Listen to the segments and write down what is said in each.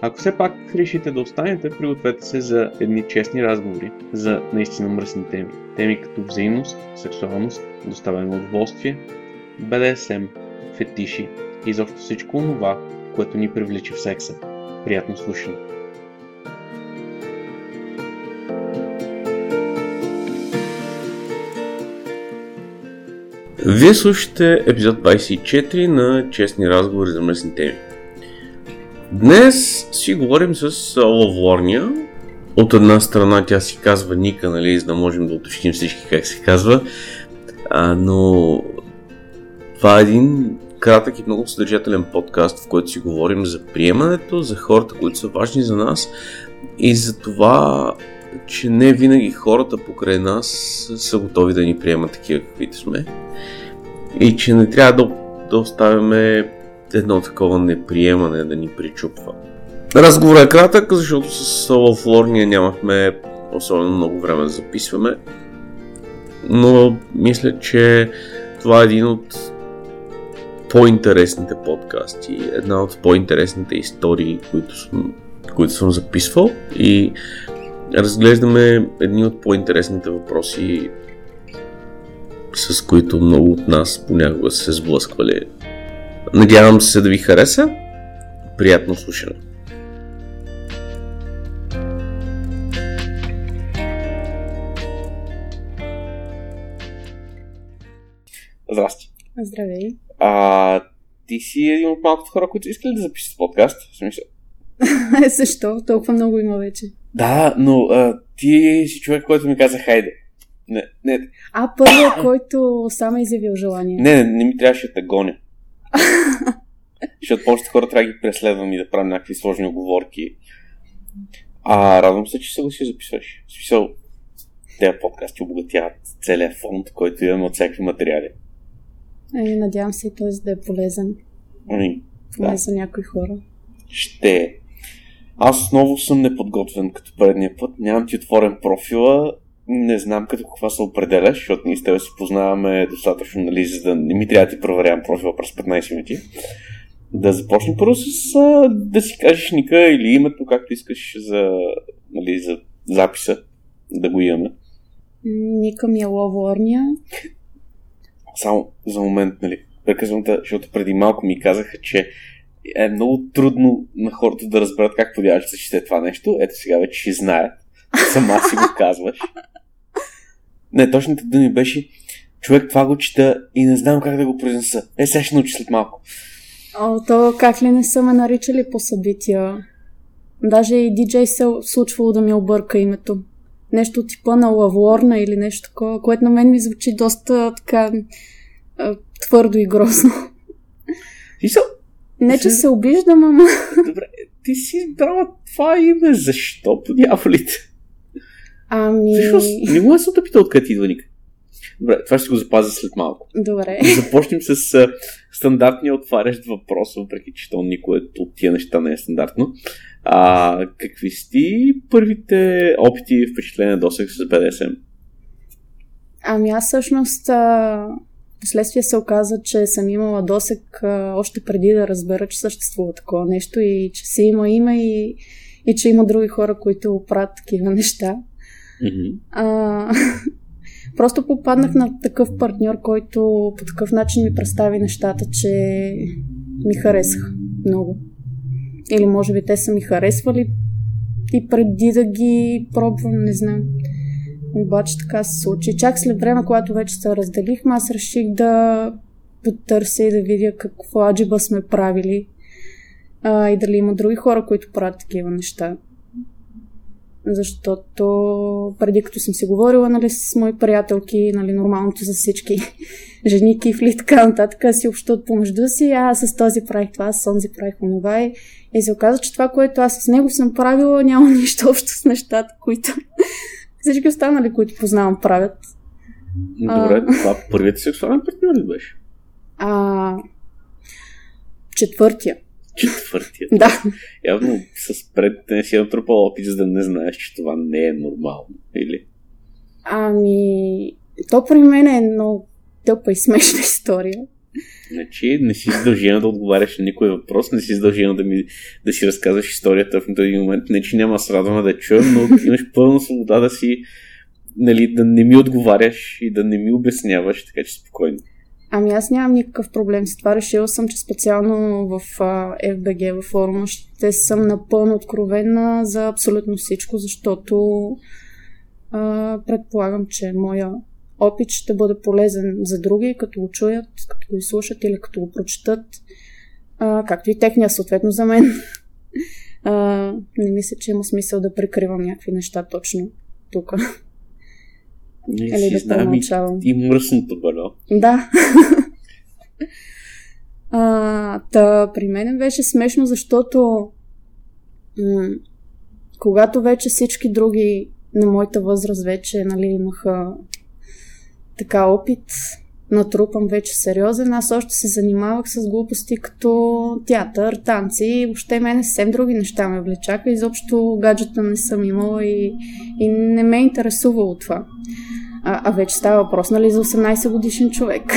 Ако все пак решите да останете, пригответе се за едни честни разговори за наистина мръсни теми. Теми като взаимност, сексуалност, доставяне на удоволствие, БДСМ, фетиши и изобщо всичко това, което ни привлича в секса. Приятно слушане! Вие слушате епизод 24 на Честни разговори за мръсни теми. Днес си говорим с Лавлорния. От една страна тя си казва Ника, нали, за да можем да уточним всички как се казва. А, но това е един кратък и много съдържателен подкаст, в който си говорим за приемането, за хората, които са важни за нас и за това, че не винаги хората покрай нас са готови да ни приемат такива каквито сме и че не трябва да, да оставяме едно такова неприемане да ни причупва. Разговорът е кратък, защото с Лафлорния нямахме особено много време да записваме, но мисля, че това е един от по-интересните подкасти, една от по-интересните истории, които съм, които съм записвал и разглеждаме едни от по-интересните въпроси, с които много от нас понякога се сблъсквали Надявам се да ви хареса. Приятно слушане. Здрасти. Здравей. А, ти си един от малкото хора, които искали да запишат подкаст. В смисъл. Защо? Толкова много има вече. Да, но а, ти си човек, който ми каза хайде. Не, не. А, първият, който сам е изявил желание. Не, не, не ми трябваше да те гоня. Защото повечето хора трябва да ги преследвам и да правим някакви сложни оговорки. А радвам се, че се го си записваш. В смисъл, тези подкасти обогатяват целият фонд, който имаме от всякакви материали. Е, надявам се и този да е полезен. Ами, да. Не за някои хора. Ще. Аз отново съм неподготвен като предния път. Нямам ти отворен профила не знам като каква се определяш, защото ние с тебе се познаваме достатъчно, нали, за да не ми трябва да ти проверявам профила през 15 минути. Да започнем първо с а, да си кажеш ника или името, както искаш за, нали, за записа, да го имаме. Ника ми е Ловорния. Само за момент, нали, прекъсвам защото преди малко ми казаха, че е много трудно на хората да разберат как подяваш да чете това нещо. Ето сега вече ще знаят. Сама си го казваш. Не, точната думи беше човек това го чета и не знам как да го произнеса. Е, сега ще научи след малко. О, то как ли не са ме наричали по събития? Даже и диджей се случвало да ми обърка името. Нещо типа на Лавлорна или нещо такова, което на мен ми звучи доста така твърдо и грозно. И са... Не, че се обиждам, ама... Добре, ти си избрала това име. Защо по дяволите? Ами... Всъщност, не му е се опита откъде идва никъде. Добре, това ще го запазя след малко. Добре. Започнем с а, стандартния отварящ въпрос, въпреки че то никое от тия неща не е стандартно. А, какви сте първите опити и впечатления досег с БДСМ? Ами аз всъщност а, последствие се оказа, че съм имала досек а, още преди да разбера, че съществува такова нещо и че се има име и, и че има други хора, които правят такива неща. Mm-hmm. А, просто попаднах на такъв партньор, който по такъв начин ми представи нещата, че ми харесах много. Или може би те са ми харесвали и преди да ги пробвам, не знам. Обаче така се случи. Чак след време, когато вече се разделихме, аз реших да потърся и да видя какво аджиба сме правили а, и дали има други хора, които правят такива неща. защото преди като съм си говорила нали, с мои приятелки, нали, нормалното за всички жени, кифли и така нататък, си общуват помежду си, а с този правих това, с този правих онова и се оказа, че това, което аз с него съм правила, няма нищо общо с нещата, които всички останали, които познавам, правят. Добре, а... това първият сексуален партньор ли беше? А... Четвъртия. Четвъртия. Да. Явно с пред не си натрупал опит, за да не знаеш, че това не е нормално. Или? Ами, то при мен е много тъпа и смешна история. Значи не си задължена да отговаряш на никой въпрос, не си задължена да, ми, да си разказваш историята в този момент. Не, че няма с да чуя, но имаш пълна свобода да си, нали, да не ми отговаряш и да не ми обясняваш, така че спокойно. Ами аз нямам никакъв проблем с това. Решила съм, че специално в FBG, във форума, ще съм напълно откровена за абсолютно всичко, защото uh, предполагам, че моя опит ще бъде полезен за други, като го чуят, като го изслушат или като го прочетат, uh, както и техния съответно за мен. Uh, не мисля, че има смисъл да прикривам някакви неща точно тук. Или да знам, и, мръсното бало. Да. а, та, при мен беше смешно, защото м- когато вече всички други на моята възраст вече нали, имаха така опит, натрупам вече сериозен. Аз още се занимавах с глупости като театър, танци и въобще мене съвсем други неща ме влечаха. Изобщо гаджета не съм имала и, и не ме е интересувало това. А, а вече става въпрос, нали, за 18 годишен човек.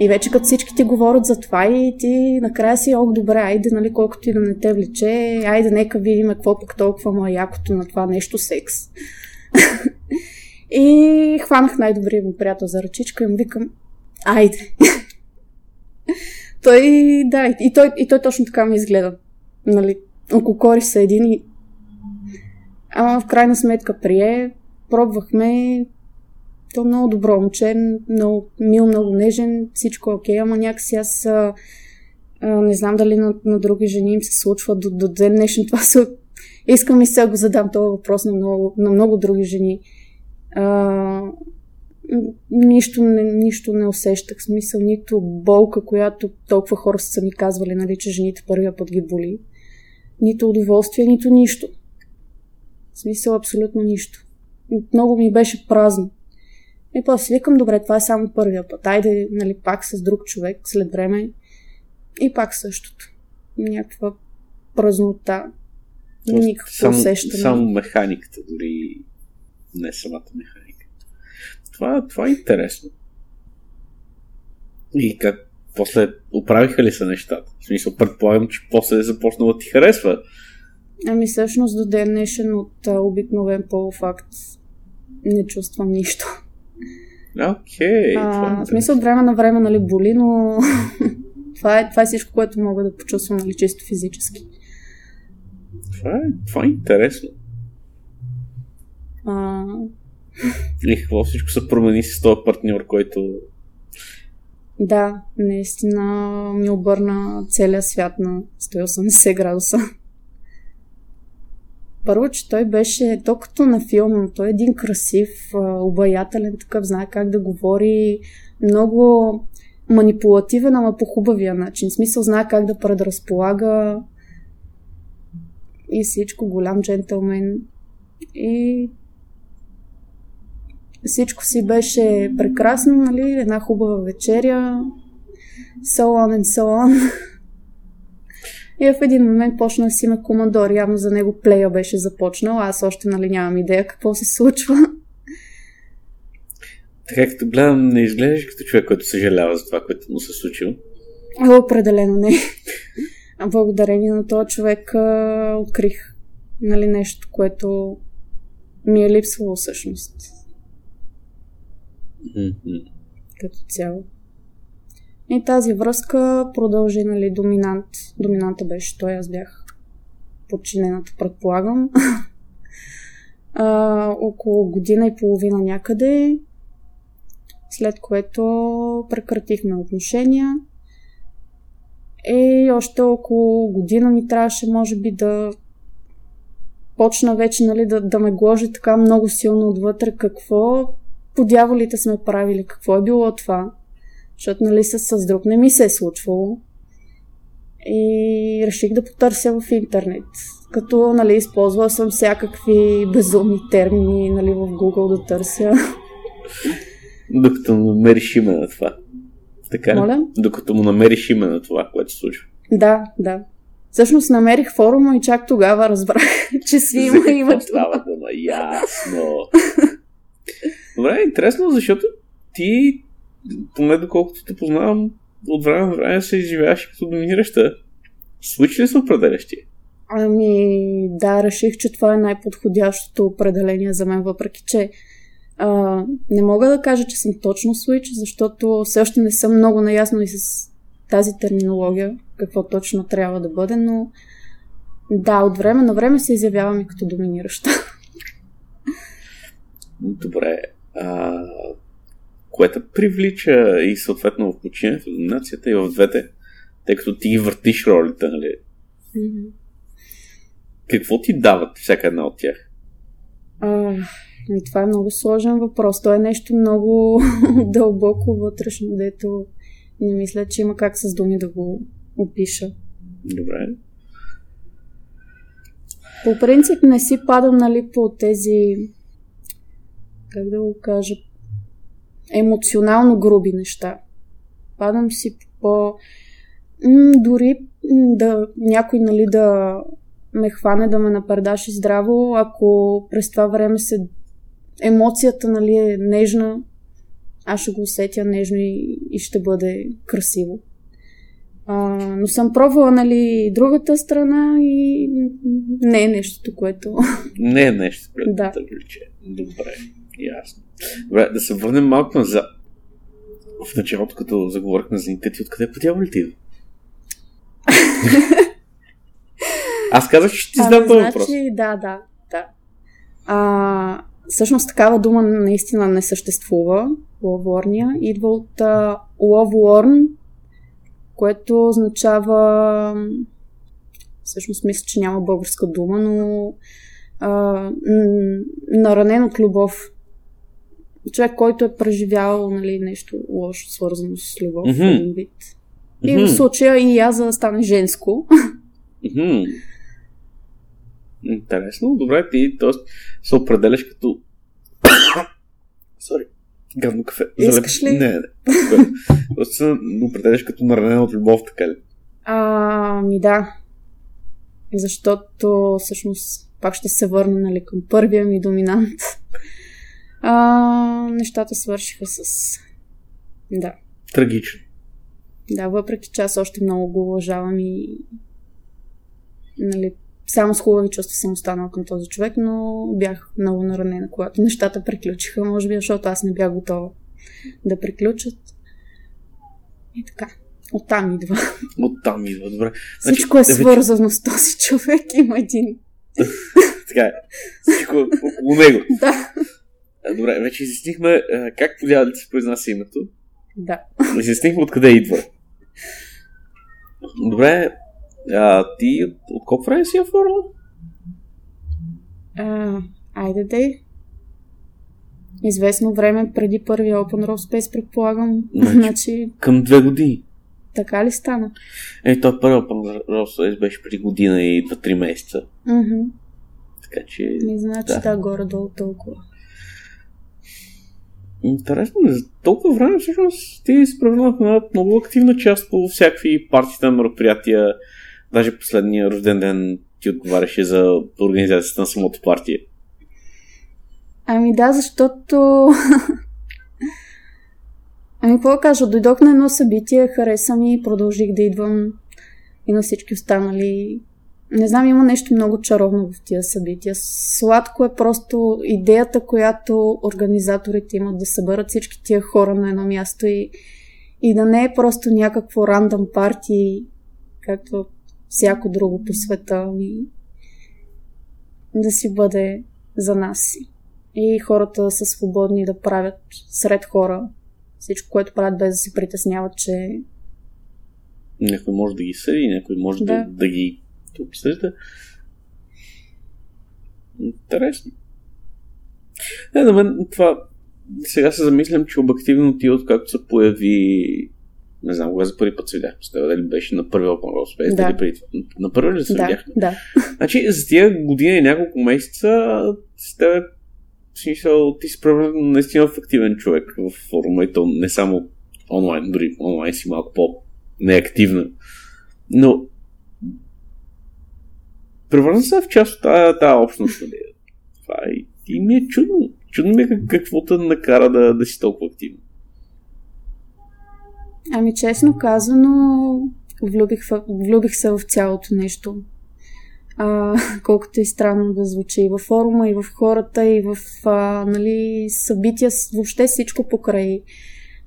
И вече като всички ти говорят за това и ти накрая си, ох, добре, айде, нали, колкото и да не те влече, айде, нека видим какво пък толкова му е якото на това нещо секс. и хванах най-добрия му приятел за ръчичка и му викам, айде. той, да, и той, и той точно така ми изгледа. Нали, около кори са един и... Ама в крайна сметка прие, пробвахме, то много добро момче, много мил, много нежен, всичко е окей, ама някакси аз а, а, не знам дали на, на други жени им се случва до, до ден днешен. Това се... Искам и сега го задам този въпрос на много, на много други жени. А, нищо, не, нищо не усещах. Смисъл, нито болка, която толкова хора са ми казвали, нали, че жените първия път ги боли. Нито удоволствие, нито нищо. В смисъл, абсолютно нищо. Много ми беше празно. И после викам, добре, това е само първия път. Айде, нали, пак с друг човек след време. И пак същото. Някаква празнота. Никакво само, усещане. Само механиката, дори не самата механика. Това, това е интересно. И как после оправиха ли се нещата? В смисъл, предполагам, че после е започнала да ти харесва. Ами всъщност до ден днешен от а, обикновен полуфакт не чувствам нищо. Окей. Okay, е в смисъл, от време на време, нали, боли, но това, е, това е всичко, което мога да почувствам, нали, чисто физически. Това е, това е интересно. А... И какво всичко се промени с този партньор, който... Да, наистина ми обърна целия свят на 180 градуса. Първо, че той беше толкова на филм, той е един красив, обаятелен такъв, знае как да говори, много манипулативен, ама по хубавия начин. В смисъл знае как да предразполага и всичко, голям джентълмен. И всичко си беше прекрасно, нали? Една хубава вечеря. So on and so on. И в един момент почна да си има командор. Явно за него плея беше започнал. Аз още нали нямам идея какво се случва. Така като гледам, не изглеждаш като човек, който съжалява за това, което му се случило. Определено не. Благодарение на този човек а, открих нали, нещо, което ми е липсвало всъщност. Като цяло. И тази връзка продължи, нали, доминант. Доминанта беше той, аз бях подчинената, предполагам. а, около година и половина някъде, след което прекратихме отношения. И още около година ми трябваше, може би, да почна вече нали, да, да ме гложи така много силно отвътре какво по дяволите сме правили, какво е било това. Защото нали, с, с друг не ми се е случвало. И реших да потърся в интернет. Като нали, използвала съм всякакви безумни термини нали, в Google да търся. Докато намериш име на това. Така? Моля? Докато му намериш име на това, което се случва. Да, да. Всъщност намерих форума и чак тогава разбрах, че си има името. какво става дума? Ясно. Добре, интересно, защото ти, поне доколкото те познавам, от време на време се изживяваш като доминираща. Случи ли се определящи? Ами, да, реших, че това е най-подходящото определение за мен, въпреки че а, не мога да кажа, че съм точно switch, защото все още не съм много наясно и с тази терминология, какво точно трябва да бъде, но да, от време на време се изявявам и като доминираща. Добре. А, което привлича и съответно в починението, доминацията и в двете, тъй като ти ги въртиш ролите, нали? Какво ти дават всяка една от тях? А, и това е много сложен въпрос. То е нещо много дълбоко вътрешно, дето не мисля, че има как с думи да го опиша. Добре. По принцип не си падам, нали, по тези, как да го кажа, емоционално груби неща. Падам си по... М, дори да някой, нали, да ме хване, да ме напредаши здраво, ако през това време се емоцията, нали, е нежна, аз ще го усетя нежно и, и ще бъде красиво. А, но съм пробвала, нали, другата страна и не е нещото, което... Не е нещо, което Да. влече. Добре, ясно. Добре, да се върнем малко назад. В началото, като заговорихме за никъти, откъде по дяволите идва? Аз казах, че ти задам този въпрос. значи, да, да, да. А, всъщност такава дума наистина не съществува. Ловорния идва от а, ловорн, което означава всъщност мисля, че няма българска дума, но а, наранен от любов. Човек, който е преживял нали, нещо лошо, свързано с любов в един вид. И в Мгм. случая и аз за да стане женско. Мгм. Интересно. Добре, ти т.е. се определяш като... Сори. Гадно кафе. Искаш ли? Не, не. Тоест се определяш като наранен от любов, така ли? А, ми да. Защото всъщност пак ще се върна нали, към първия ми доминант. А, нещата свършиха с... Да. Трагично. Да, въпреки че аз още много го уважавам и нали, само с хубави чувства съм останала към този човек, но бях много наранена, когато нещата приключиха, може би, защото аз не бях готова да приключат. И така. Оттам идва. Оттам идва. Добре. Всичко е свързано с този човек. Има един. Така е. Всичко около него. Да. Добре, вече изяснихме как подява да се произнася името. Да. Изяснихме откъде идва. Добре, а, ти от, от колко време си я форма? А, айде де. Известно време преди първия Open Roll Space, предполагам. Значи- Значи, Към две години. така ли стана? Е, той първо Росуес беше преди година и 2-3 месеца. Мгм. Така че... Не значи да. да, горе-долу толкова. Интересно, за толкова време всъщност превърнат на една много активна част по всякакви партията, мероприятия. Даже последния рожден ден ти отговаряше за организацията на самото партия. Ами да, защото... ами какво да кажа, дойдох на едно събитие, хареса ми и продължих да идвам и на всички останали. Не знам, има нещо много чаровно в тия събития. Сладко е просто идеята, която организаторите имат да съберат всички тия хора на едно място и, и да не е просто някакво рандъм парти, както всяко друго по света, ами да си бъде за нас и хората са свободни да правят сред хора всичко, което правят без да се притесняват, че Някой може да ги съди, някой може да, Да. да ги обсъжда. Интересно. Не, на мен това... Сега се замислям, че обективно ти откакто се появи не знам, кога за първи път се видяхме с теб, дали беше на първия Open World Space, Да. дали преди това. На първи ли се Да, видяхме? да. Значи, за тия година и няколко месеца с теб, смисъл, ти си превърнал наистина в активен човек в форума и то не само онлайн, дори онлайн си малко по-неактивна. Но превърна се в част от тази, тази общност. Нали? Това е, и ми е чудно. Чудно ми е как- какво те накара да, да си толкова активен. Ами честно казано, влюбих, влюбих се в цялото нещо. А, колкото и странно да звучи и във форума, и в хората, и в а, нали, събития, въобще всичко покрай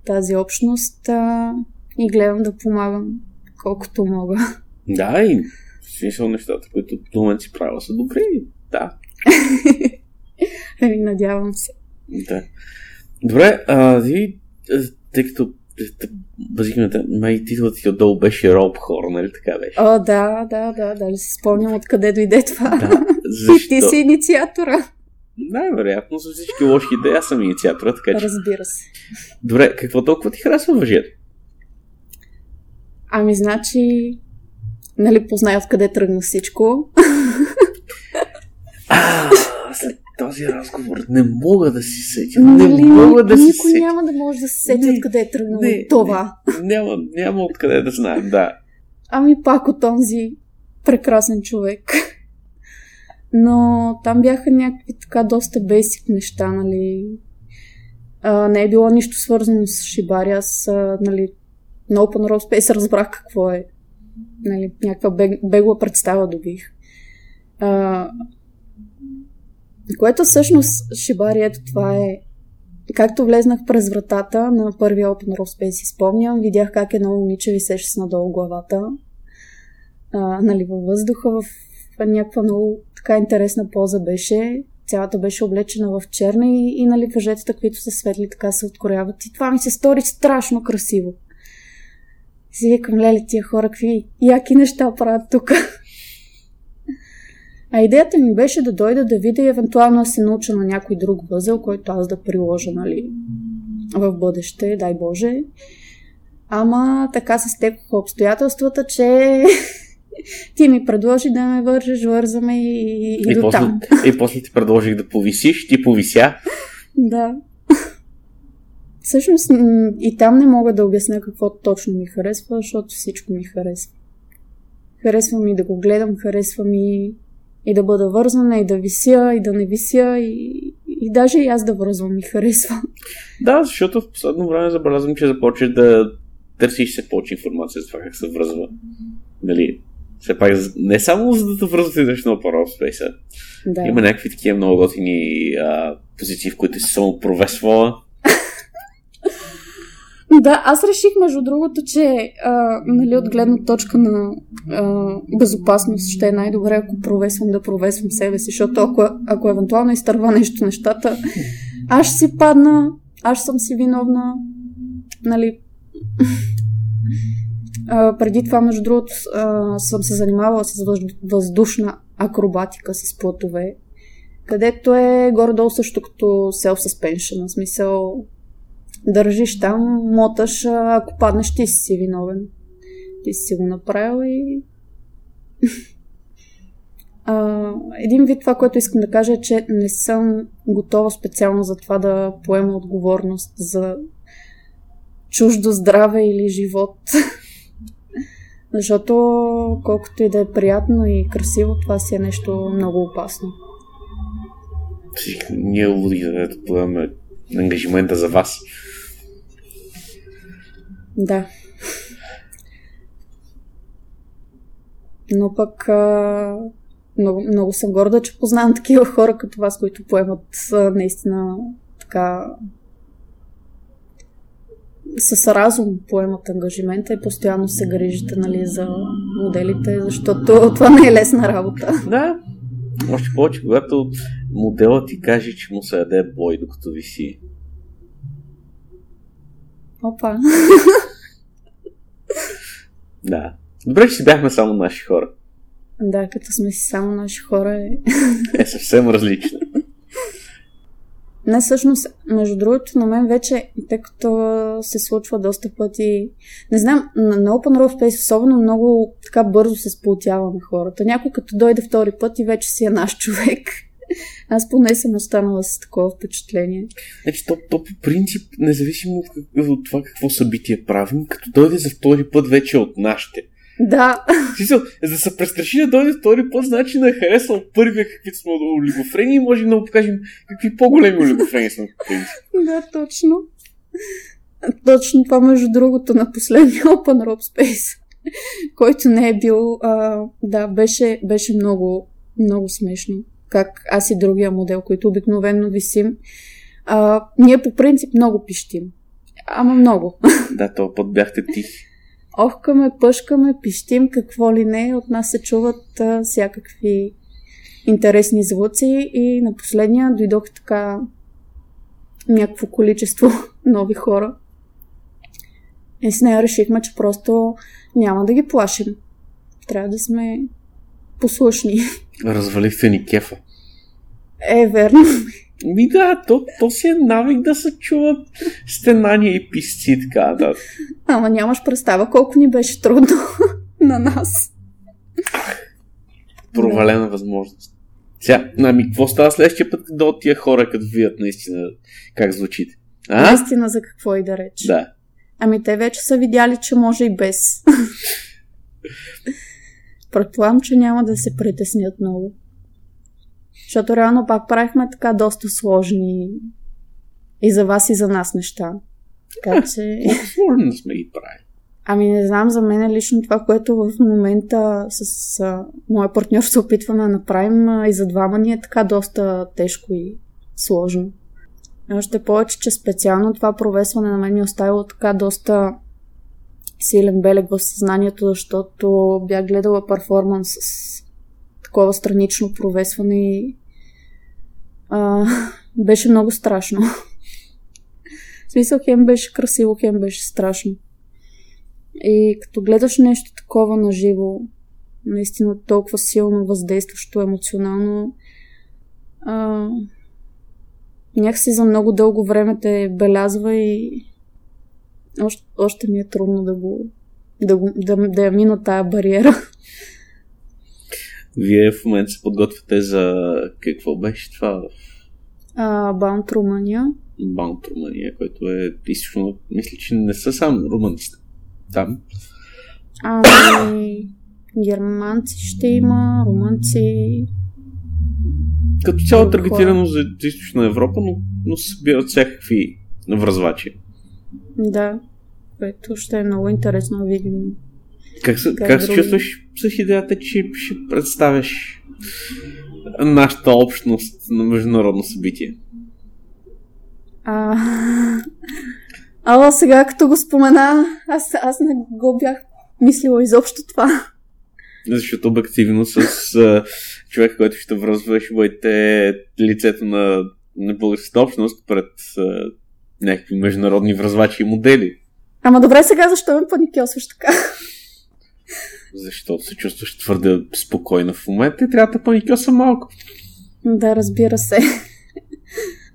тази общност. А, и гледам да помагам колкото мога. Да, и смисъл нещата, които до момент си правила са добри. Да, Ами, надявам се. Да. Добре, а ви, тъй като т- базикаме, май титлът ти отдолу беше Роб Хор, нали така беше? О, да, да, да, дали си спомням откъде дойде това. Да, И ти защо? си инициатора. Най-вероятно за всички лоши идеи, аз съм инициатора, така че... Разбира се. Добре, какво толкова ти харесва въжето? Ами, значи, нали, познай откъде тръгна всичко. А, след този разговор не мога да си сетя. Нали, Не мога да си никой сетя. няма да може да се сети Не, откъде е тръгнало не, това. Няма, няма откъде да знаем, да. Ами пак от онзи прекрасен човек. Но там бяха някакви така доста бейсик неща, нали. А, не е било нищо свързано с Шибари. Аз, а, нали, на Open Road Space разбрах какво е. Нали, някаква бег, бегла представа добих. А, което всъщност Шибари, ето това е Както влезнах през вратата на първия Open Road Space, си спомням, видях как едно момиче висеше с надолу главата, а, нали, във въздуха, в някаква много така интересна поза беше. Цялата беше облечена в черна и, и нали, въжетата, които са светли, така се откоряват. И това ми се стори страшно красиво. И си викам, леле, тия хора, какви яки неща правят тук. А идеята ми беше да дойда да видя и евентуално да се науча на някой друг възел, който аз да приложа, нали, в бъдеще, дай Боже. Ама така се стекоха обстоятелствата, че ти ми предложи да ме вържеш, вързаме и, и, И, до после, там. и после ти предложих да повисиш, ти повися. Да. Всъщност и там не мога да обясня какво точно ми харесва, защото всичко ми харесва. Харесва ми да го гледам, харесва ми и да бъда вързана, и да вися, и да не вися, и, и даже и аз да връзвам ми харесва. Да, защото в последно време забелязвам, че започваш да търсиш все повече информация за това как се връзва. Нали, все пак, не само за да те връзвате нещо на Power Space, Да. има някакви такива много готини а, позиции, в които си само провесвала. Да, аз реших, между другото, че а, нали, от гледна точка на а, безопасност ще е най-добре, ако провесвам да провесвам себе си, защото ако, ако евентуално изтърва нещо нещата, аз ще си падна, аз съм си виновна, нали. А, преди това, между другото, а, съм се занимавала с въз- въздушна акробатика с плътове, където е горе-долу също като self-suspension, в смисъл държиш там, моташ, ако паднеш, ти си виновен. Ти си го направил и... а, един вид това, което искам да кажа е, че не съм готова специално за това да поема отговорност за чуждо здраве или живот. Защото колкото и да е приятно и красиво, това си е нещо много опасно. Ние луди да поемаме ангажимента за вас. Да. Но пък а, много, много съм горда, че познавам такива хора като вас, които поемат а, наистина така с разум поемат ангажимента и постоянно се грижите нали, за моделите, защото това не е лесна работа. Да. Още повече, когато моделът ти каже, че му се яде бой, докато виси. Опа. Да. Добре, че си бяхме само наши хора. Да, като сме си само наши хора е... Е съвсем различно. Не, всъщност, между другото, на мен вече, тъй като се случва доста пъти, не знам, на, на Open Road Space особено много така бързо се сплотяваме хората. Някой като дойде втори път и вече си е наш човек. Аз поне съм останала с такова впечатление. Значи, то, то по принцип, независимо от, от това какво събитие правим, като дойде за втори път вече от нашите. Да. Смисъл, за да се престраши да дойде втори път, значи да е харесал първия, каквито сме олигофрени и можем да му покажем какви по-големи олигофрени сме. да, точно. Точно това, между другото, на последния Open Rob Space, който не е бил, а, да, беше, беше много, много смешно. Как аз и другия модел, който обикновено висим, а, ние по принцип много пищим. Ама много. Да, този път бяхте тихи охкаме, пъшкаме, пищим, какво ли не. От нас се чуват а, всякакви интересни звуци и на последния дойдох така някакво количество нови хора. И с нея решихме, че просто няма да ги плашим. Трябва да сме послушни. Развалихте ни кефа. Е, верно. Ми да, то, то си е навик да се чуват стенания и писци, така да. Ама нямаш представа колко ни беше трудно на нас. Провалена да. възможност. Сега, ами, какво става следващия път, да от тия хора, като видят наистина как звучите? А? Наистина за какво и да реч. Да. Ами те вече са видяли, че може и без. Предполагам, че няма да се притеснят много. Защото реално пак правихме така доста сложни и за вас и за нас неща. Така че... Сложно сме ги правили. Ами не знам, за мен е лично това, което в момента с а, моя партньор се опитваме да направим а, и за двама ни е така доста тежко и сложно. Още повече, че специално това провесване на мен ми е оставило така доста силен белег в съзнанието, защото бях гледала перформанс с такова странично провесване и а, беше много страшно. В смисъл, хем беше красиво, хем беше страшно. И като гледаш нещо такова на живо, наистина толкова силно въздействащо емоционално, а, някакси за много дълго време те белязва и още, още ми е трудно да го да, го, да, да я мина тая бариера. Вие в момента се подготвяте за какво беше това? Баунт Румъния. Баунт Румъния, който е източно, мисля, че не са само румънците там. Ами, германци ще има, румънци. Като цяло таргетирано за източна Европа, но, но се събират всякакви връзвачи. Да, което ще е много интересно да видим как се, как, как се чувстваш с идеята, че ще представяш нашата общност на международно събитие? А, ала сега, като го спомена, аз, аз не го бях мислила изобщо това. Защото обективно с а, човека, който ще връзва, ще бъдете лицето на, на българската общност пред някакви международни връзвачи и модели. Ама добре сега, защо ме паникьосваш така? защото се чувстваш твърде спокойна в момента и трябва да паникьоса малко. Да, разбира се.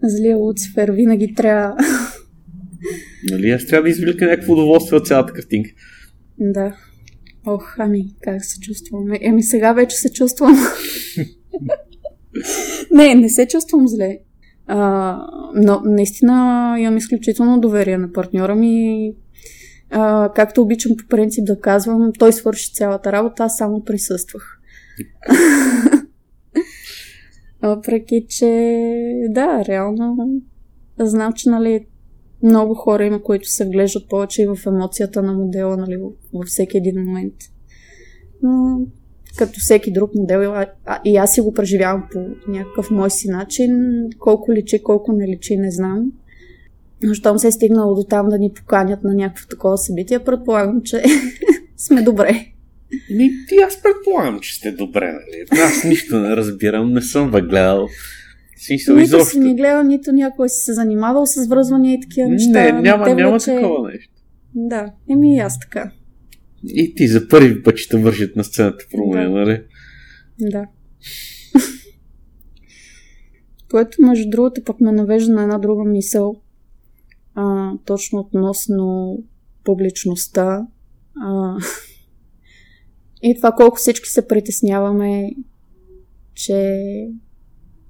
Злия Луцифер винаги трябва. Нали, аз трябва да извлека някакво удоволствие от цялата картинка. Да. Ох, ами, как се чувствам? Еми, сега вече се чувствам. не, не се чувствам зле. А, но наистина имам изключително доверие на партньора ми а, както обичам по принцип да казвам, той свърши цялата работа, аз само присъствах. Въпреки, че да, реално знам, че нали, много хора има, които се вглеждат повече и в емоцията на модела нали, във всеки един момент. Но като всеки друг модел, а, и аз си го преживявам по някакъв мой си начин. Колко личи, колко не личи, не знам. Но щом се е стигнало до там да ни поканят на някакво такова събитие, предполагам, че сме добре. Ми, ти аз предполагам, че сте добре, нали? Аз нищо не разбирам, не съм ви гледал. Смисъл, нито изобщо. си ни гледал, нито някой си се занимавал с връзвания и такива неща. Не, няма, няма че... такова нещо. Да, еми и аз така. И ти за първи път ще вършат на сцената променя, да. нали? Да. Което, между другото, пък ме навежда на една друга мисъл, а, точно относно публичността. А, и това колко всички се притесняваме, че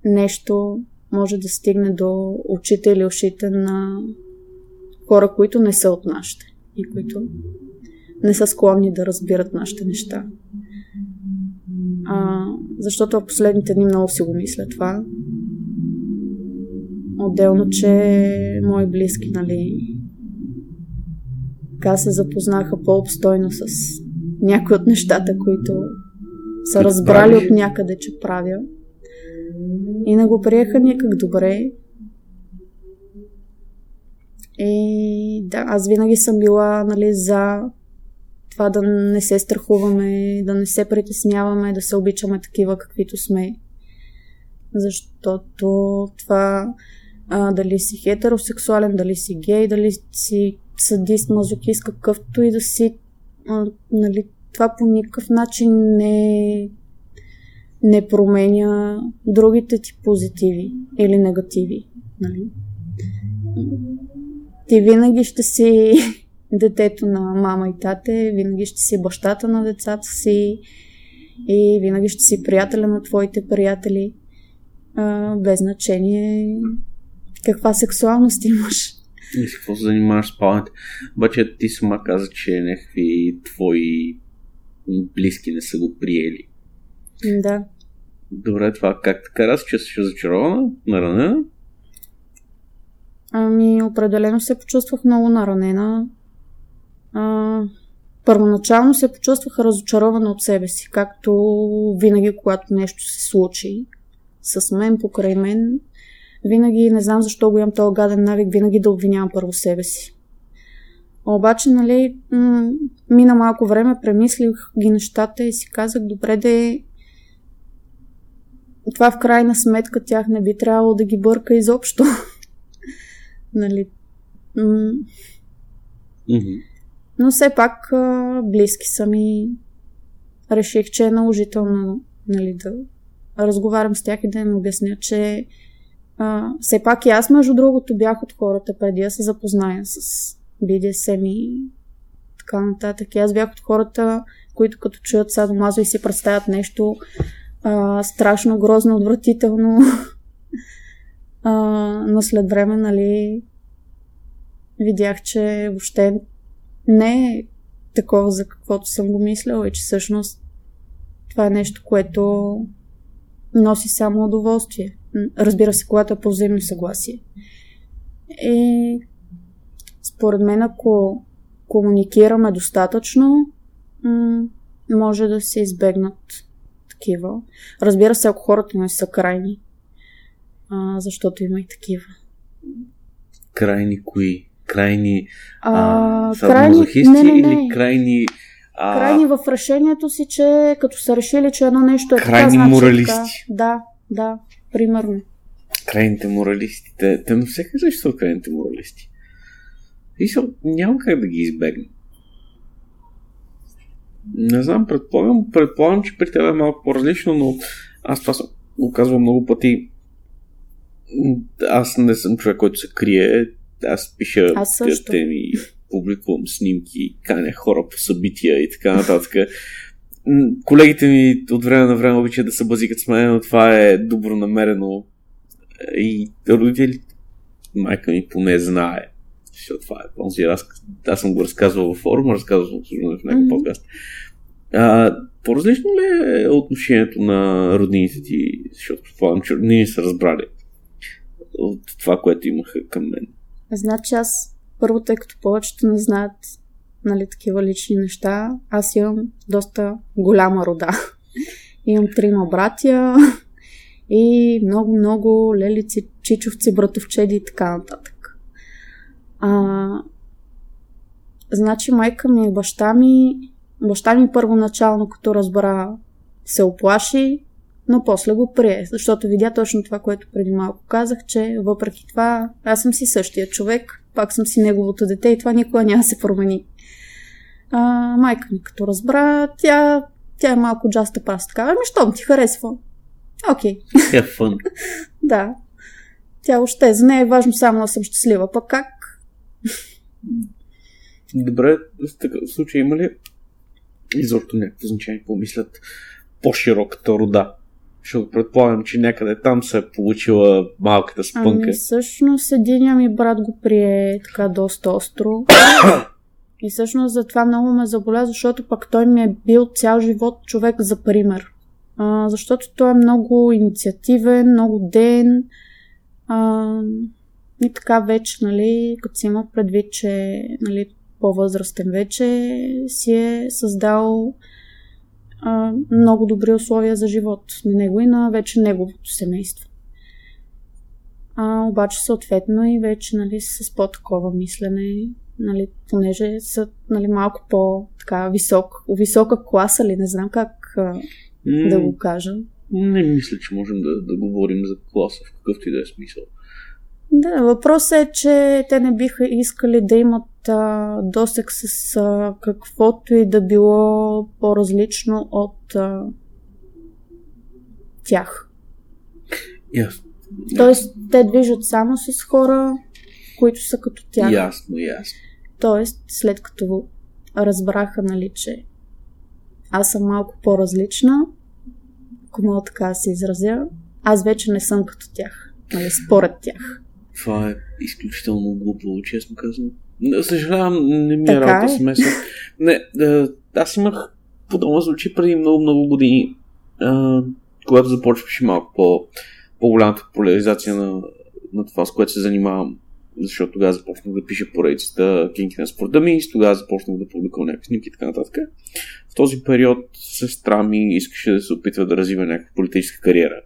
нещо може да стигне до очите или ушите на хора, които не са от нашите и които не са склонни да разбират нашите неща. А, защото в последните дни много си го мисля това. Отделно, че мои близки, нали, така се запознаха по-обстойно с някои от нещата, които са разбрали от някъде, че правя. И не го приеха никак добре. И да, аз винаги съм била нали, за това да не се страхуваме, да не се притесняваме, да се обичаме такива каквито сме. Защото това а, дали си хетеросексуален, дали си гей, дали си садист, мазокист, какъвто и да си, а, нали, това по никакъв начин не, не променя другите ти позитиви или негативи. Нали? Ти винаги ще си детето на мама и тате, винаги ще си бащата на децата си и винаги ще си приятеля на твоите приятели, а, без значение каква сексуалност имаш. И с какво се занимаваш с палните. Обаче ти сама каза, че някакви твои близки не са го приели. Да. Добре, това как така раз, че си разочарована, наранена? Ами, определено се почувствах много наранена. А, първоначално се почувствах разочарована от себе си, както винаги, когато нещо се случи с мен, покрай мен, винаги, не знам защо го имам този гаден навик, винаги да обвинявам първо себе си. Обаче, нали, м- мина малко време, премислих ги нещата и си казах, добре да това в крайна сметка тях не би трябвало да ги бърка изобщо. нали. М- mm-hmm. Но все пак близки са ми. Реших, че е наложително нали, да разговарям с тях и да им обясня, че а, все пак и аз, между другото, бях от хората преди да се запозная с BDSM и така нататък. И аз бях от хората, които като чуят садомазо и си представят нещо а, страшно, грозно, отвратително. а, но след време, нали, видях, че въобще не е такова, за каквото съм го мисляла и че всъщност това е нещо, което носи само удоволствие. Разбира се, когато е по взаимно съгласие. И според мен, ако комуникираме достатъчно, може да се избегнат такива. Разбира се, ако хората не са крайни, защото има и такива. Крайни кои? Крайни а, а, крайни, не, не, не. или крайни а... крайни в решението си, че като са решили, че едно нещо е крайни така, значи моралисти. Така. Да, да, примерно. Крайните моралисти. Те, те всеки че са крайните моралисти. И са, няма как да ги избегнем. Не знам, предполагам, предполагам, че при теб е малко по-различно, но аз това съм го казвам много пъти. Аз не съм човек, който се крие. Аз пиша аз теми, публикувам снимки, каня хора по събития и така нататък. Колегите ми от време на време обичат да се базикат с мен, но това е добронамерено. И родители, майка ми поне знае, защото това е този раз. Аз съм го разказвал във форума, разказвал съм в някакъв подкаст. А, по-различно ли е отношението на роднините ти, защото предполагам, че роднини са разбрали от това, което имаха към мен? Значи аз първо, тъй като повечето не знаят нали, такива лични неща, аз имам доста голяма рода. имам трима братя и много-много лелици, чичовци, братовчеди и така нататък. А, значи майка ми и баща ми, баща ми първоначално, като разбра, се оплаши, но после го прие, защото видя точно това, което преди малко казах, че въпреки това аз съм си същия човек, пак съм си неговото дете и това никога няма да се промени. А, майка ми като разбра, тя тя е малко джаста пас така. Ами, щом ти харесва. Окей. Фън. Да. Тя още за нея е важно само да съм щастлива. Пък как? Добре, в такъв случай има ли изобщо някакво значение, помислят по-широката рода? Защото предполагам, че някъде там се е получила малката спънка. Ами всъщност единия ми брат го прие така доста остро. И всъщност за това много ме заболя, защото пък той ми е бил цял живот човек за пример. А, защото той е много инициативен, много ден. А, и така вече, нали, като си има предвид, че нали, по-възрастен вече си е създал а, много добри условия за живот на него и на вече неговото семейство. А, обаче съответно и вече нали, с по-такова мислене, нали, понеже са нали, малко по-така висок, висока класа ли, не знам как а, М, да го кажа. Не мисля, че можем да, да говорим за класа в какъвто и да е смисъл. Да, въпросът е, че те не биха искали да имат а, досек с а, каквото и да било по-различно от а, тях. Ясно. Тоест, те движат само с хора, които са като тях. Ясно, ясно. Тоест, след като разбраха, нали, че аз съм малко по-различна, ако мога така да се изразя, аз вече не съм като тях. Нали, според тях. Това е изключително глупо, честно казвам. Съжалявам, не ми е работа е. смесен. Не, да, аз имах подобно случай преди много-много години, а, когато започваше малко по, по-голямата популяризация на, на това, с което се занимавам. Защото тогава започнах да пиша поредицата Кинки на спорта ми, тогава започнах да публикувам някакви снимки и така нататък. В този период сестра ми искаше да се опитва да развива някаква политическа кариера.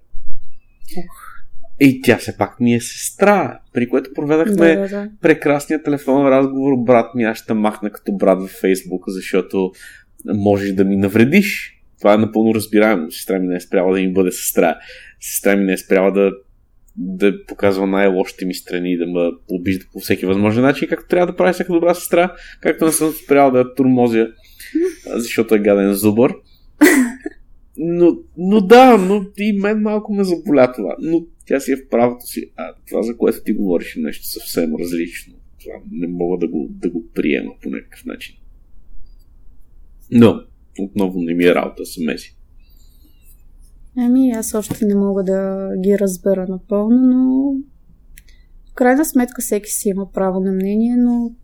И тя все пак ми е сестра, при което проведахме Да, да, да. прекрасния телефонен разговор. Брат ми, аз ще махна като брат във Фейсбук, защото можеш да ми навредиш. Това е напълно разбираемо. Сестра ми не е спряла да ми бъде сестра. Сестра ми не е спряла да, да показва най-лошите ми страни да ме обижда по всеки възможен начин, както трябва да прави всяка добра сестра, както не съм спрял да я турмозя, защото е гаден зубър. Но, но да, но и мен малко ме заболя това. Но тя си е в правото си. А това, за което ти говориш, е нещо съвсем различно. Това не мога да го, да го приема по някакъв начин. Но, отново не ми е работа се меси. Ами, аз още не мога да ги разбера напълно, но в крайна сметка всеки си има право на мнение, но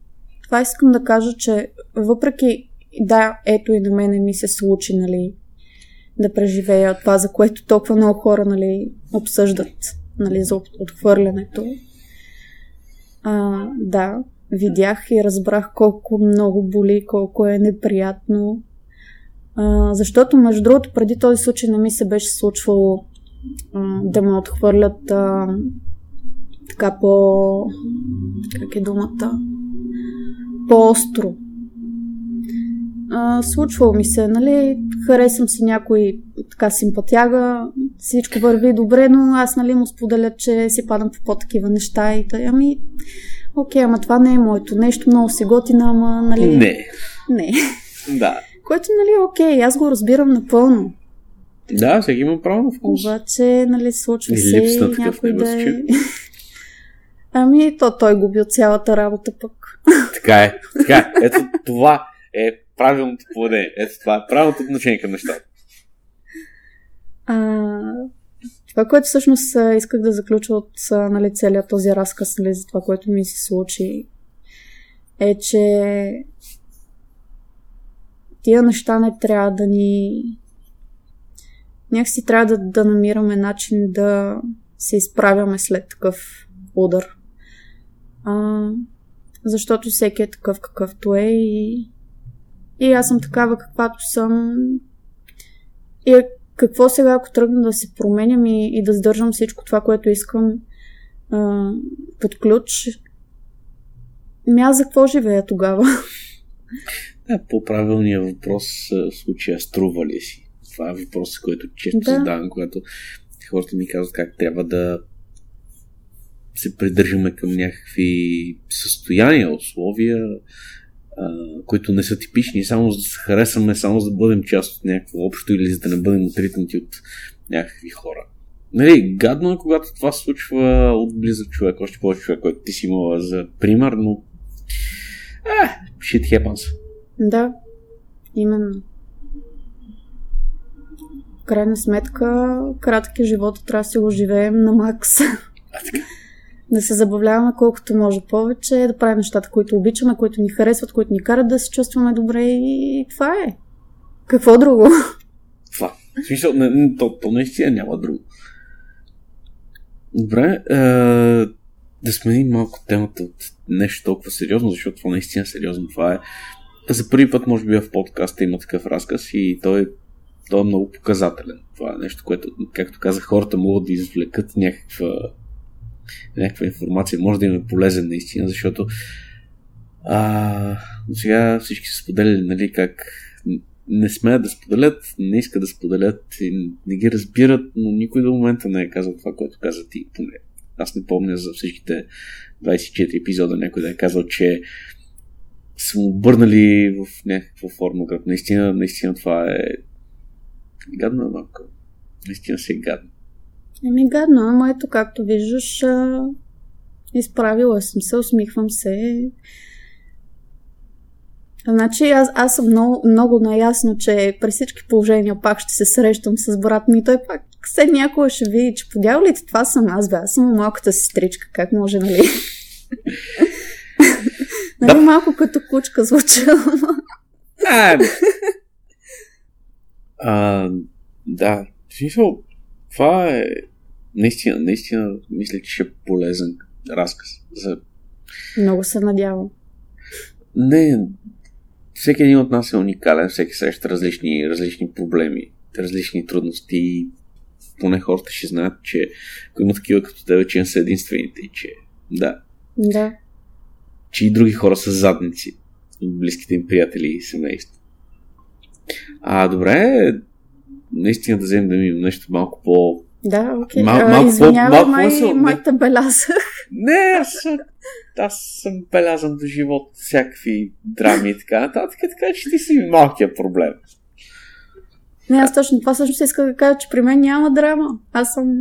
това искам да кажа, че въпреки, да, ето и на мене ми се случи, нали, да преживея това, за което толкова много хора, нали, обсъждат, нали, за от- отхвърлянето. А, да, видях и разбрах колко много боли, колко е неприятно. А, защото, между другото, преди този случай не ми се беше случвало а, да ме отхвърлят а, така по... как е думата? По-остро. А, случвало ми се, нали, харесвам си някой така симпатяга, всичко върви добре, но аз, нали, му споделя, че си падам по по-такива неща и тъй, ами, окей, ама това не е моето нещо, много се готина, ама, нали... Не. Не. Да. Което, нали, окей, аз го разбирам напълно. Да, всеки има право на вкус. Обаче, нали, случва И се такъв някой да е... Ами, то той губи от цялата работа пък. Така е. Така е. Ето това е правилното поведение. Ето това е правилното отношение към нещата. А, това, което всъщност исках да заключа от нали, целият този разказ нали, за това, което ми се случи, е, че тия неща не трябва да ни... Някакси трябва да, да намираме начин да се изправяме след такъв удар. А, защото всеки е такъв какъвто е и, и аз съм такава каквато съм. И какво сега, ако тръгна да се променям и, и да сдържам всичко това, което искам а, под ключ, ми аз за какво живея тогава? Да, по-правилният въпрос в случая струва ли си? Това е въпрос, който често да. задавам, когато хората ми казват как трябва да се придържаме към някакви състояния, условия. А, които не са типични, само за да се харесаме, само за да бъдем част от някакво общо или за да не бъдем отритнати от някакви хора. Нали, гадно е, когато това се случва от близък човек, още повече човек, който ти си имала за пример, но... Е, shit happens. Да, именно. В крайна сметка, кратък е живота, трябва да си го живеем на макс. А, така. Да се забавляваме колкото може повече, да правим нещата, които обичаме, които ни харесват, които ни карат да се чувстваме добре и това е. Какво друго? Това. В смисъл, не, то, то наистина няма друго. Добре, е, да сменим малко темата от нещо толкова сериозно, защото това наистина е сериозно. Това е за първи път, може би, в подкаста има такъв разказ и той, той е много показателен. Това е нещо, което, както казах, хората могат да извлекат някаква, някаква информация. Може да им е полезен наистина, защото а, до сега всички са споделяли, нали, как не смеят да споделят, не искат да споделят и не ги разбират, но никой до момента не е казал това, което каза ти. Поне. Аз не помня за всичките 24 епизода някой да е казал, че са обърнали в някаква форма гръб. Наистина, наистина това е гадно е малко. Наистина си е гадно. Еми гадно, ама ето както виждаш, а, изправила съм се, усмихвам се. Значи аз, аз съм много, много наясно, че при всички положения пак ще се срещам с брат ми. Той пак все някога ще види, че подявалите това съм аз, бе. Аз съм малката сестричка. Как може, нали? нали малко като кучка звуча. ама- А, а, да, смисъл, това е наистина, наистина мисля, че ще е полезен разказ. За... много се надявам. Не, всеки един от нас е уникален, всеки среща различни, различни проблеми, различни трудности поне хората ще знаят, че ако има такива като тебе, че не са единствените и че да, Да. че и други хора са задници от близките им приятели и семейство. А, добре, наистина да вземем да минем нещо малко по... Да, окей. Мал- А, малко по- Извинявай, малко май, май те белязах. Не, аз аз съм белязан до живот всякакви драми и така нататък, така че ти си малкият проблем. Не, аз точно това всъщност иска да кажа, че при мен няма драма. Аз съм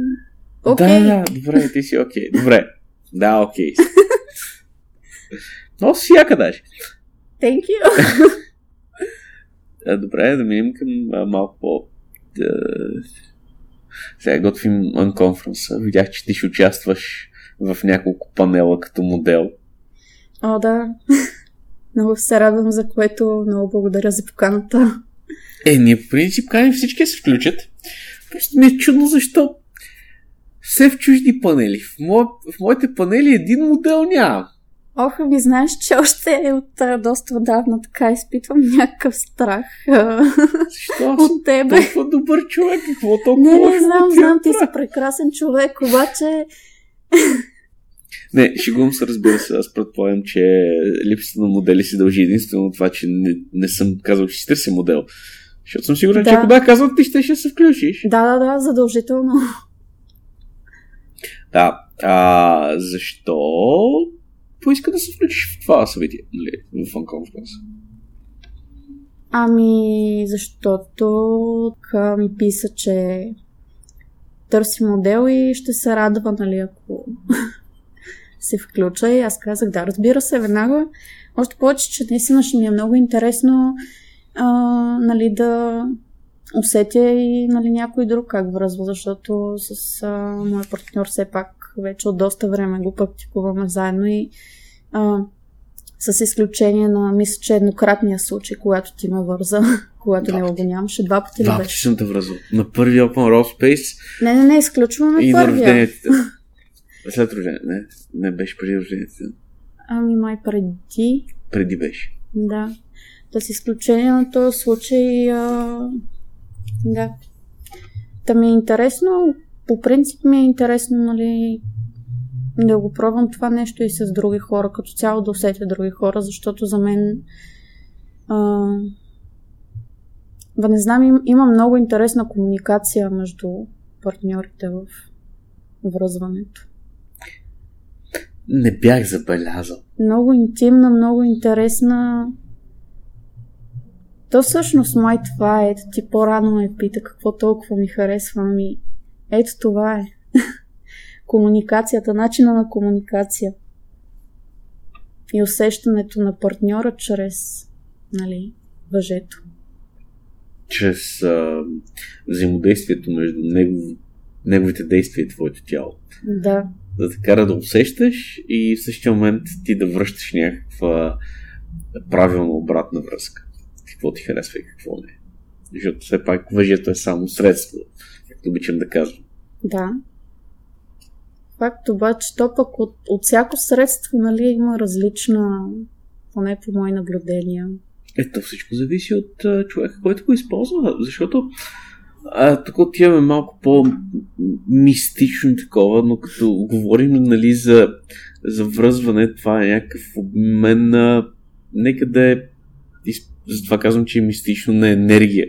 окей. Да, да, добре, ти си окей. Добре. Да, окей. Много си яка даже. Thank you. Добре, да минем към малко по... Да... Сега готвим Unconference. Видях, че ти ще участваш в няколко панела като модел. О, да. Много се радвам, за което много благодаря за поканата. Е, ние по принцип каним всички се включат. Просто ми е чудно защо все в чужди панели. В, мо... в моите панели един модел няма. Ох, ми знаеш, че още от а, доста отдавна така изпитвам някакъв страх съм от тебе. толкова добър човек? Какво толкова Не, не знам, знам, ти направя? си прекрасен човек, обаче Не, шегувам се, разбира се. Аз предполагам, че липсата на модели се дължи единствено това, че не, не съм казал, че си търся модел. Защото съм сигурен, че Да. ако бях казал, ти ще, ще се включиш. да, да, да, задължително. Да. А, защо поиска да се включиш в това събитие, нали, в Unconference? Ами, защото така ми писа, че търси модел и ще се радва, нали, ако се включа. И аз казах, да, разбира се, веднага. Още повече, че наистина ще ми е много интересно а, нали, да усетя и нали, някой друг как връзва, защото с а, моя партньор все пак вече от доста време го практикуваме заедно и а, с изключение на, мисля, че еднократния случай, когато ти ме върза, когато Два не го нямаше, два пъти ли беше? съм те връзвал. На първи Open World Space Не, не, не, изключваме и на първия. рождението. След рождението, не. Не беше преди рождението. Ами май преди, Преди беше. да. Да с изключение на този случай, а... да. Та ми е интересно, по принцип ми е интересно, нали, да го пробвам това нещо и с други хора, като цяло да усетя други хора, защото за мен а... да не знам, им, има много интересна комуникация между партньорите в връзването. Не бях забелязал. Много интимна, много интересна. То всъщност май това е. Ти по-рано ме пита какво толкова ми харесва. Ми, ето това е. Комуникацията, начина на комуникация. И усещането на партньора чрез нали, въжето. Чрез а, взаимодействието между него, неговите действия и твоето тяло. Да. Да те кара да усещаш и в същия момент ти да връщаш някаква правилна обратна връзка. Какво ти харесва и какво не. Защото все пак въжето е само средство, както обичам да казвам. Да. Факт обаче, то пък от, от всяко средство нали, има различна, поне по мои наблюдения. Ето всичко зависи от а, човека, който го използва, защото а, тук отиваме малко по-мистично такова, но като говорим нали, за, за връзване, това е някакъв обмен на... Нека да е... Затова казвам, че е мистично на енергия.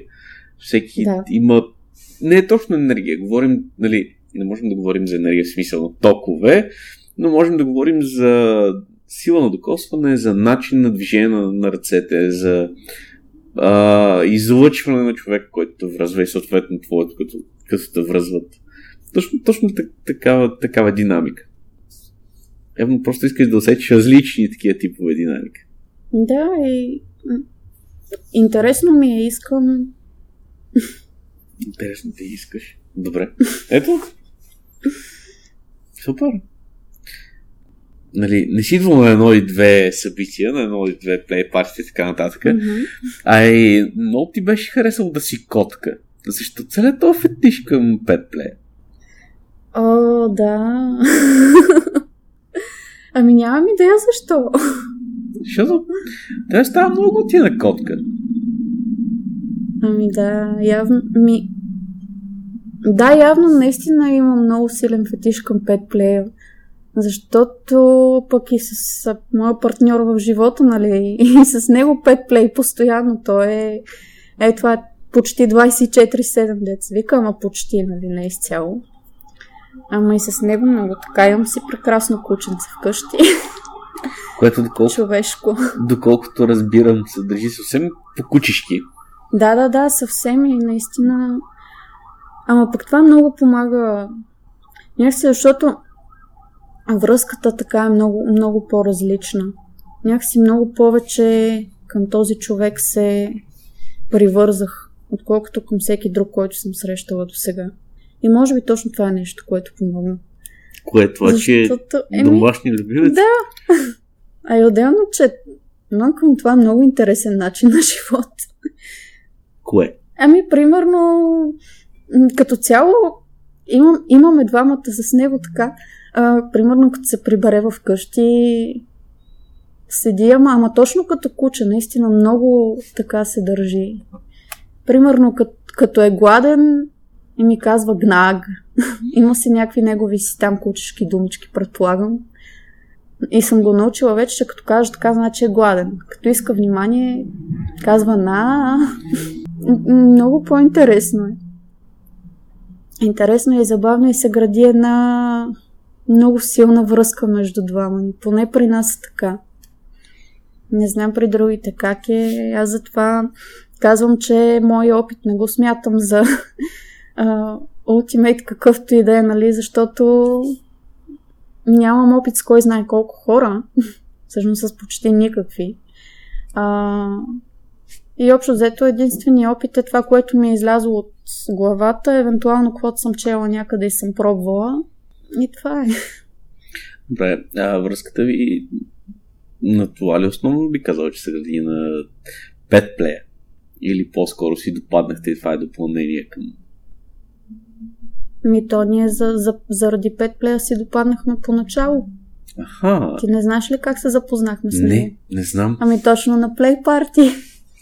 Всеки да. има... Не е точно енергия. Говорим, нали, не можем да говорим за енергия в смисъл на токове, но можем да говорим за сила на докосване, за начин на движение на, на ръцете, за а, излъчване на човека, който връзва и съответно твоето, като, като те връзват. Точно, точно такава, такава динамика. Явно просто искаш да усетиш различни такива типове динамика. Да, и интересно ми е, искам... Интересно ти искаш. Добре. Ето. Супер нали, не си идвал на едно и две събития, на едно и две плей партии и така нататък. Mm-hmm. А и много ти беше харесало да си котка. Защо целият този фетиш към петплея? О, да. ами нямам идея защо. Защото тя става много на котка. Ами да, явно ми... Да, явно наистина има много силен фетиш към петплея. Защото пък и с моя партньор в живота, нали, и с него пет плей постоянно, той е, е това е почти 24-7 деца. Вика, ама почти, нали, не изцяло. Ама и с него много така. Имам си прекрасно кученце вкъщи. Което доколко, Човешко. Доколкото разбирам, се държи съвсем по кучешки. Да, да, да, съвсем и наистина. Ама пък това много помага. Някакси, защото връзката така е много, много по-различна. Някакси много повече към този човек се привързах, отколкото към всеки друг, който съм срещала до сега. И може би точно това е нещо, което помогна. Кое е това, Защото, че е домашни любимец? Да. А и отделно, че но към това е много интересен начин на живот. Кое? Ами, примерно, като цяло имам, имаме двамата с него така а, примерно като се прибере в къщи, седи, ама, ама точно като куче, наистина много така се държи. Примерно като, като е гладен и ми казва гнаг. Има си някакви негови си там кучешки думички, предполагам. И съм го научила вече, че като каже така, значи е гладен. Като иска внимание, казва на. Много по-интересно е. Интересно е и забавно и се гради една много силна връзка между двама ни. Поне при нас е така. Не знам при другите как е. Аз затова казвам, че мой опит не го смятам за ултимейт какъвто и да е, нали, защото нямам опит с кой знае колко хора, всъщност с почти никакви. А, и общо взето единствения опит е това, което ми е излязло от главата, евентуално каквото съм чела някъде и съм пробвала. И това е. Добре, а връзката ви на това ли основно би казал, че се гради на пет плея? Или по-скоро си допаднахте и това е допълнение към... Ми то ние за, за, заради пет плея си допаднахме поначало. Аха. Ти не знаеш ли как се запознахме с него? Не, не знам. Ами точно на плей парти.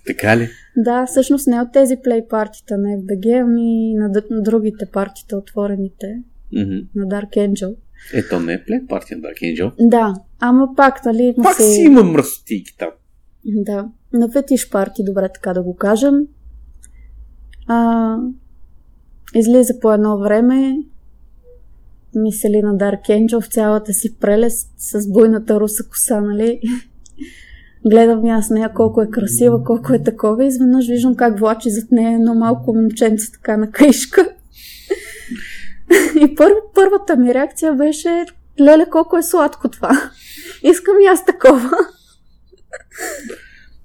Така ли? Да, всъщност не от тези плей партита на FBG, ами на, на другите партита, отворените mm-hmm. на Dark Angel. Ето не е плек партия на Dark Angel. Да, ама пак, нали... Пак си има мръстики там. Да, на фетиш парти, добре така да го кажем. А, излиза по едно време мисели на Dark Angel в цялата си прелест с буйната руса коса, нали? Гледам аз нея колко е красива, колко е такова изведнъж виждам как влачи зад нея едно малко момченце така на каишка. И пър, първата ми реакция беше, леле, колко е сладко това. Искам и аз такова.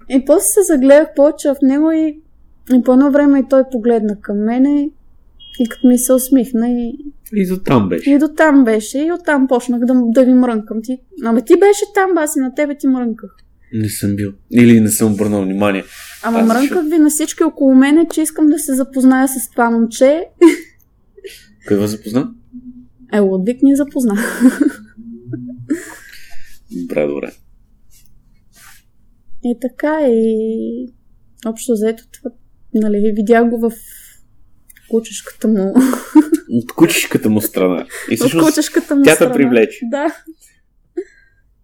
И после се загледах повече в него и, и по едно време и той погледна към мене и като ми се усмихна и... И до там беше. И до там беше. И оттам почнах да, да ви мрънкам. Ти... Ама ти беше там, баси, на тебе ти мрънках. Не съм бил. Или не съм обърнал внимание. Ама мрънках ви на всички около мене, че искам да се запозная с това момче. Кой вас запозна? Е, Лудвик ни запозна. Добре, добре. И така, и общо взето това, нали, видях го в кучешката му. От кучешката му страна. И всъщност, От кучешката му тя страна. те привлече. Да.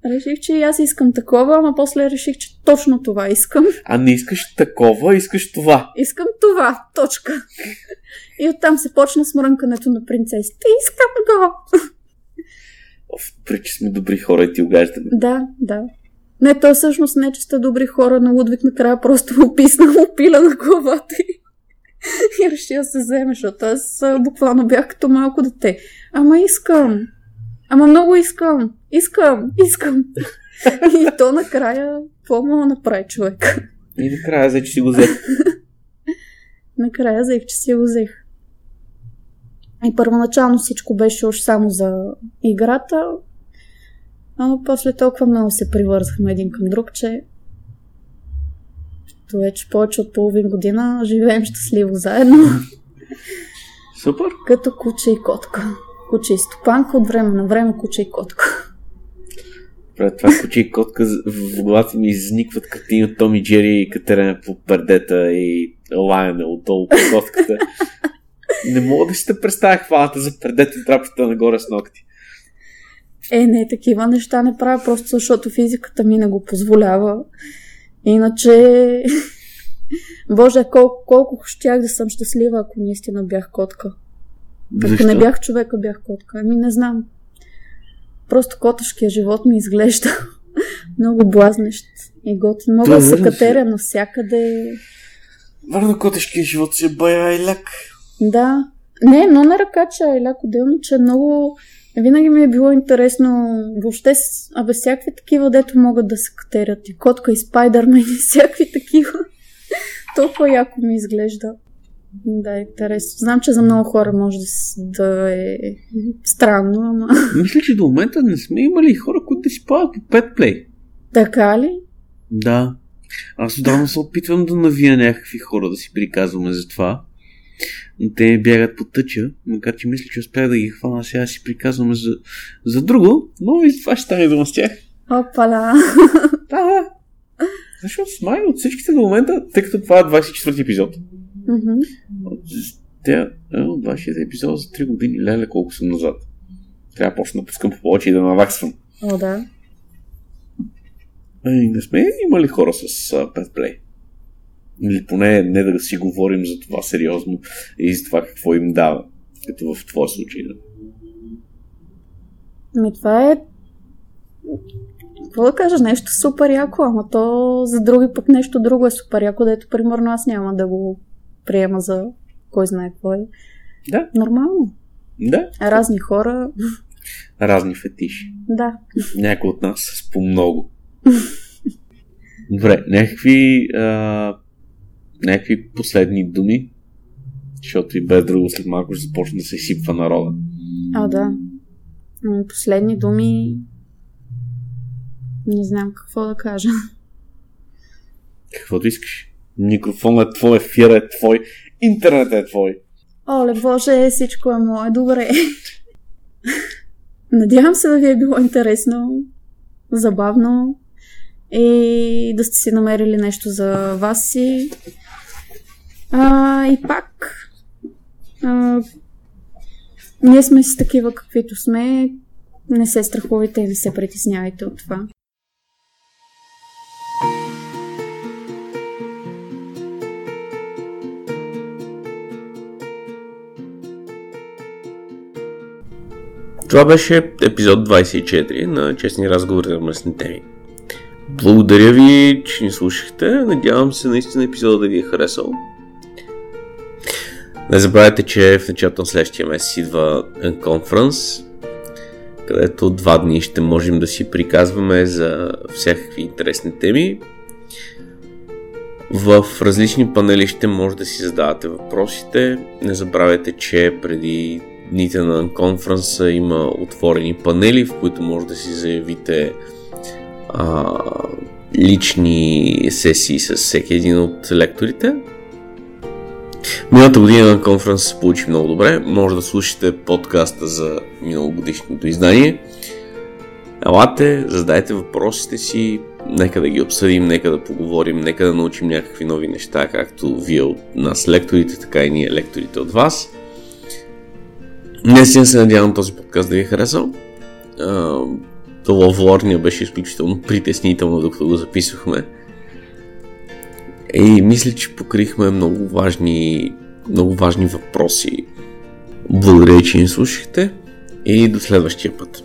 Реших, че аз искам такова, ама после реших, че точно това искам. А не искаш такова, искаш това. Искам това, точка. И оттам се почна смрънкането на принцесите. Искам го! Оф, че сме добри хора и ти угаждаме. Да, да. Не, то всъщност не, че сте добри хора, на Лудвик накрая просто му писна, му пила на главата и, и реши да се вземе, защото аз буквално бях като малко дете. Ама искам. Ама много искам. Искам. Искам. и то накрая, какво му направи човек? И накрая взе, че си го взех. накрая взех, че си го взех. И първоначално всичко беше още само за играта, но после толкова много се привързахме един към друг, че то вече повече от половин година живеем щастливо заедно. Супер! Като куче и котка. Куче и стопанка, от време на време куче и котка. Добре, това куче и котка в главата ми изникват картини от Томи Джери и Катерина по пердета и лаяне отдолу по котката. Не мога да си те представя хвалата за предете трапчета нагоре с ногти. Е, не, такива неща не правя, просто защото физиката ми не го позволява. Иначе, Боже, колко, колко щях да съм щастлива, ако наистина бях котка. Ако не бях човека, бях котка. Ами не знам. Просто котъшкия живот ми изглежда много блазнещ и готин. Мога да се катеря навсякъде. Върна котешкия живот си е бая лек. Да. Не, но на ръка, че е ляко отделно, че много... Винаги ми е било интересно въобще, абе всякакви такива, дето могат да се катерят. И котка, и спайдърмен, и всякакви такива. Толкова яко ми изглежда. Да, е интересно. Знам, че за много хора може да, да е странно, ама... Мисля, че до момента не сме имали хора, които да си плават по петплей. Така ли? Да. Аз отдавна се опитвам да навия някакви хора да си приказваме за това те бягат по тъча, макар че мисля, че успях да ги хвана, сега си приказваме за, за друго, но и това ще стане дума с тях. Опала! Да, защото с май от всичките до момента, тъй като това е 24 епизод, mm-hmm. те, 26 епизод за 3 години, леле колко съм назад. Трябва да почна да пускам по повече и да наваксвам. О, да. Ей, не сме имали хора с петплей. Или поне не да си говорим за това сериозно и за това какво им дава, като в твоя случай. Да. Ами това е какво да кажа, нещо супер яко, ама то за други пък нещо друго е супер яко, дето примерно аз няма да го приема за кой знае какво е. Да. Нормално. Да. Разни хора. Разни фетиши. Да. Някои от нас с по много. Добре, някакви а, някакви последни думи, защото и без друго след малко ще започне да се сипва народа. А, да. Последни думи не знам какво да кажа. Каквото искаш. Микрофонът е твой, ефир е твой, интернет е твой. Оле, Боже, всичко е мое. Добре. Надявам се да ви е било интересно, забавно и да сте си намерили нещо за вас си. А, и пак, а, ние сме си такива каквито сме. Не се страхувайте и не се притеснявайте от това. Това беше епизод 24 на Честни разговори на мръсни теми. благодаря ви, че ни слушахте. Надявам се наистина епизода да ви е харесал. Не забравяйте, че в началото на следващия месец идва конференс, където два дни ще можем да си приказваме за всякакви интересни теми. В различни панели ще може да си задавате въпросите. Не забравяйте, че преди дните на конференса има отворени панели, в които може да си заявите а, лични сесии с всеки един от лекторите. Миналата година на конференс се получи много добре. Може да слушате подкаста за миналогодишното издание. Елате, задайте въпросите си, нека да ги обсъдим, нека да поговорим, нека да научим някакви нови неща, както вие от нас лекторите, така и ние лекторите от вас. Днес се надявам този подкаст да ви е харесал. Това беше изключително притеснително, докато го записвахме. И мисля, че покрихме много важни, много важни въпроси. Благодаря, че ни слушахте и до следващия път.